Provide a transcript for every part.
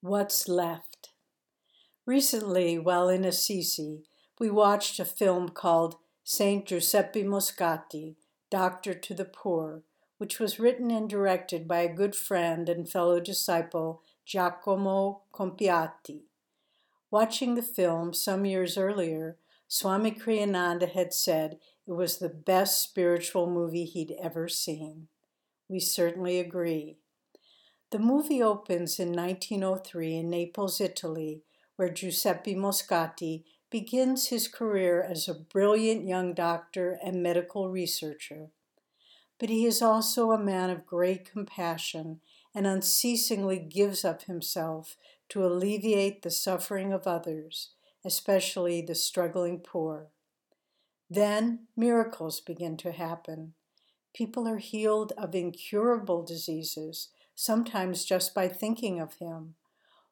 What's Left. Recently, while in Assisi, we watched a film called Saint Giuseppe Moscati, Doctor to the Poor, which was written and directed by a good friend and fellow disciple, Giacomo Campiotti. Watching the film some years earlier, Swami Kriyananda had said it was the best spiritual movie he'd ever seen. We certainly agree. The movie opens in 1903 in Naples, Italy, where Giuseppe Moscati begins his career as a brilliant young doctor and medical researcher. But he is also a man of great compassion and unceasingly gives up himself to alleviate the suffering of others, especially the struggling poor. Then miracles begin to happen. People are healed of incurable diseases sometimes just by thinking of him,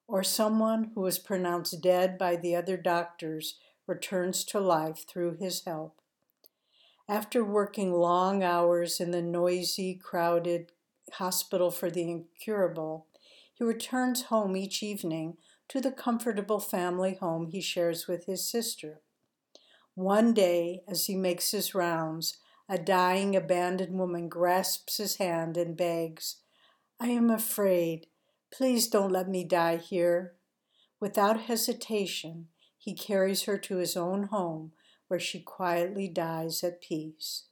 or someone who was pronounced dead by the other doctors returns to life through his help. After working long hours in the noisy, crowded hospital for the incurable, he returns home each evening to the comfortable family home he shares with his sister. One day, as he makes his rounds, a dying, abandoned woman grasps his hand and begs, I am afraid. Please don't let me die here. Without hesitation, he carries her to his own home, where she quietly dies at peace.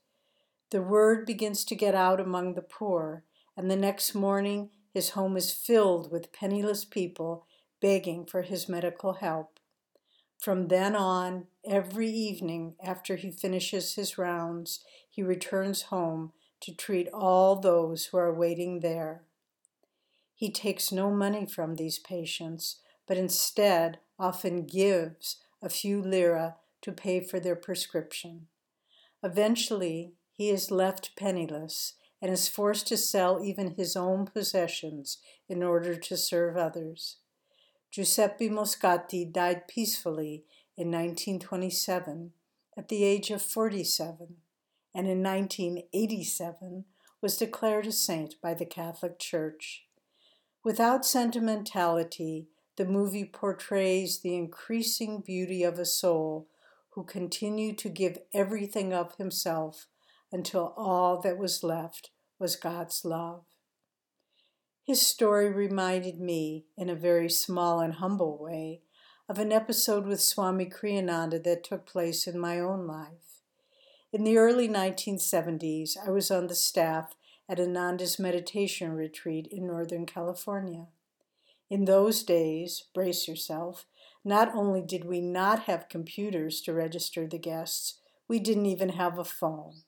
The word begins to get out among the poor, and the next morning his home is filled with penniless people begging for his medical help. From then on, every evening after he finishes his rounds, he returns home to treat all those who are waiting there. He takes no money from these patients, but instead often gives a few lira to pay for their prescription. Eventually, he is left penniless and is forced to sell even his own possessions in order to serve others. Giuseppe Moscati died peacefully in 1927 at the age of 47 and in 1987 was declared a saint by the Catholic Church. Without sentimentality, the movie portrays the increasing beauty of a soul who continued to give everything of himself until all that was left was God's love. His story reminded me, in a very small and humble way, of an episode with Swami Kriyananda that took place in my own life. In the early 1970s, I was on the staff at Ananda's meditation retreat in Northern California. In those days, brace yourself, not only did we not have computers to register the guests, we didn't even have a phone.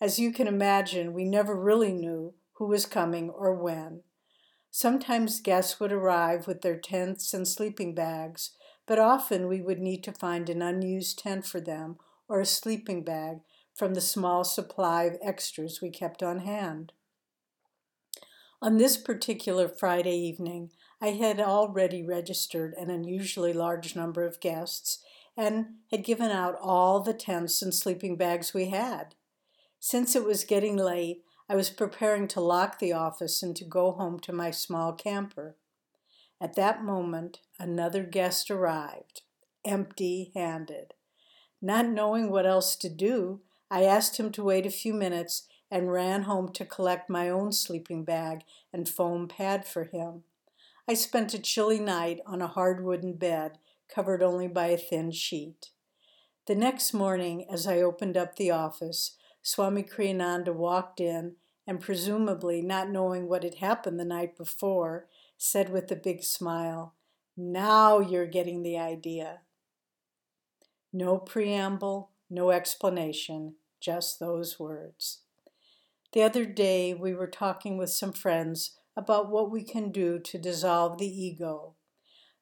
As you can imagine, we never really knew who was coming or when. Sometimes guests would arrive with their tents and sleeping bags, but often we would need to find an unused tent for them or a sleeping bag from the small supply of extras we kept on hand. On this particular Friday evening, I had already registered an unusually large number of guests and had given out all the tents and sleeping bags we had. Since it was getting late, I was preparing to lock the office and to go home to my small camper. At that moment, another guest arrived, empty handed. Not knowing what else to do, I asked him to wait a few minutes and ran home to collect my own sleeping bag and foam pad for him. I spent a chilly night on a hard wooden bed covered only by a thin sheet. The next morning, as I opened up the office, Swami Kriyananda walked in and, presumably not knowing what had happened the night before, said with a big smile, Now you're getting the idea. No preamble, no explanation, just those words. The other day, we were talking with some friends about what we can do to dissolve the ego.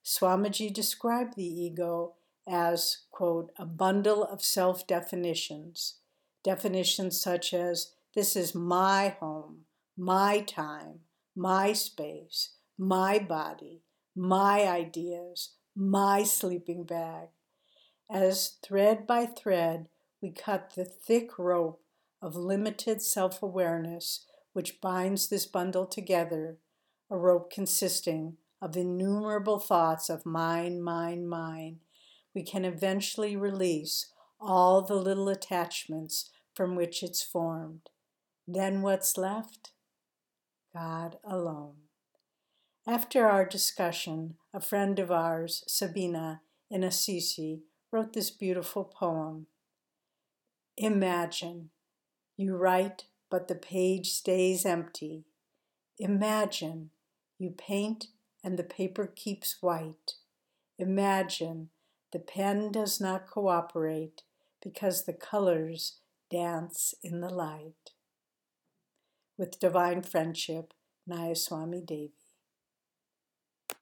Swamiji described the ego as, quote, a bundle of self definitions. Definitions such as, this is my home, my time, my space, my body, my ideas, my sleeping bag. As thread by thread, we cut the thick rope of limited self awareness which binds this bundle together, a rope consisting of innumerable thoughts of mine, mine, mine, we can eventually release all the little attachments from which it's formed. Then what's left? God alone. After our discussion, a friend of ours, Sabina in Assisi, wrote this beautiful poem. Imagine. You write, but the page stays empty. Imagine. You paint, and the paper keeps white. Imagine. The pen does not cooperate because the colors dance in the light. With divine friendship, Nayaswami Devi.